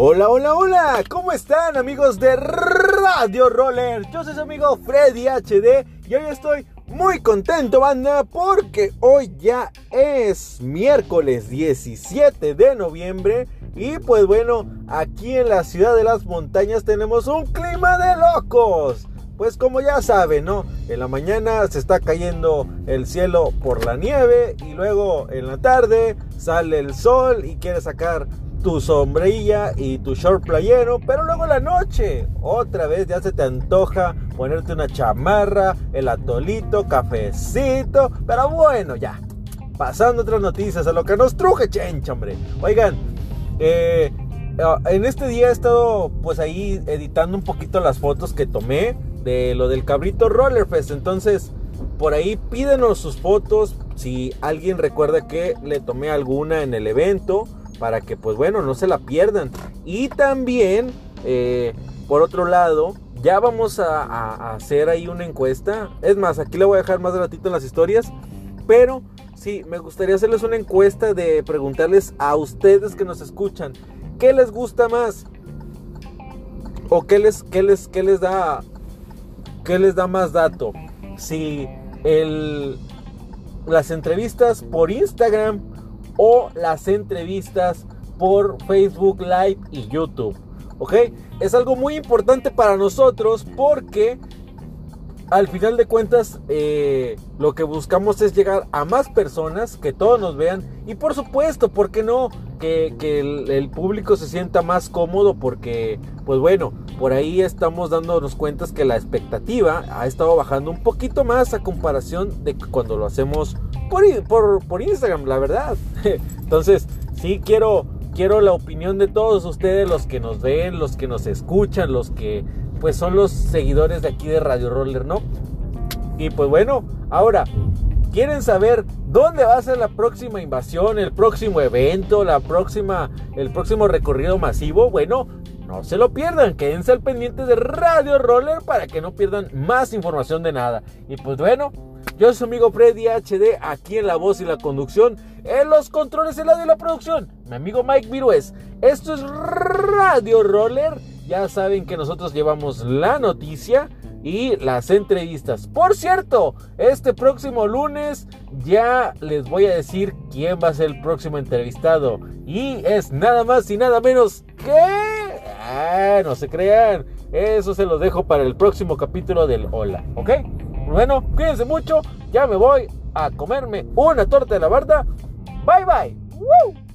Hola, hola, hola, ¿cómo están amigos de Radio Roller? Yo soy su amigo Freddy HD y hoy estoy muy contento, banda, porque hoy ya es miércoles 17 de noviembre y pues bueno, aquí en la ciudad de las montañas tenemos un clima de locos. Pues como ya saben, ¿no? En la mañana se está cayendo el cielo por la nieve y luego en la tarde sale el sol y quiere sacar tu sombrilla y tu short playero, pero luego en la noche, otra vez ya se te antoja ponerte una chamarra, el atolito, cafecito, pero bueno, ya. Pasando otras noticias, a lo que nos truje, chencha, hombre. Oigan, eh, ah, en este día he estado pues ahí editando un poquito las fotos que tomé de lo del cabrito Rollerfest, entonces por ahí pídenos sus fotos si alguien recuerda que le tomé alguna en el evento para que pues bueno, no se la pierdan. Y también, eh, por otro lado, ya vamos a, hacer ahí una encuesta. Es más, aquí le voy a dejar más ratito en las historias. Pero sí, me gustaría hacerles una encuesta de preguntarles a ustedes que nos escuchan, ¿qué les gusta más? ¿O qué les, qué les, qué les da, qué les da más dato? Si el, las entrevistas por Instagram o las entrevistas por Facebook Live y YouTube. ¿Ok? Es algo muy importante para nosotros porque al final de cuentas eh, lo que buscamos es llegar a más personas, que todos nos vean y por supuesto, ¿por qué no? Que, el, público se sienta más cómodo porque, pues bueno, por ahí estamos dándonos cuenta que la expectativa ha estado bajando un poquito más a comparación de cuando lo hacemos por, Instagram, la verdad. Entonces, sí quiero, quiero la opinión de todos ustedes, los que nos ven, los que nos escuchan, los que pues son los seguidores de aquí de Radio Roller, ¿no? Y pues bueno, ahora, ¿quieren saber dónde va a ser la próxima invasión, el próximo evento, la próxima, el próximo recorrido masivo? Bueno, no se lo pierdan, quédense al pendiente de Radio Roller para que no pierdan más información de nada. Y pues bueno, yo soy su amigo Freddy HD, aquí en la voz y la conducción, en los controles, el audio y la producción. Mi amigo Mike Virués. Esto es Radio Roller. Ya saben que nosotros llevamos la noticia y las entrevistas. Por cierto, este próximo lunes ya les voy a decir quién va a ser el próximo entrevistado. Y es nada más y nada menos que... Ah, no se crean. Eso se lo dejo para el próximo capítulo del Hola, ¿ok? Bueno, cuídense mucho. Ya me voy a comerme una torta de la barda. Bye bye.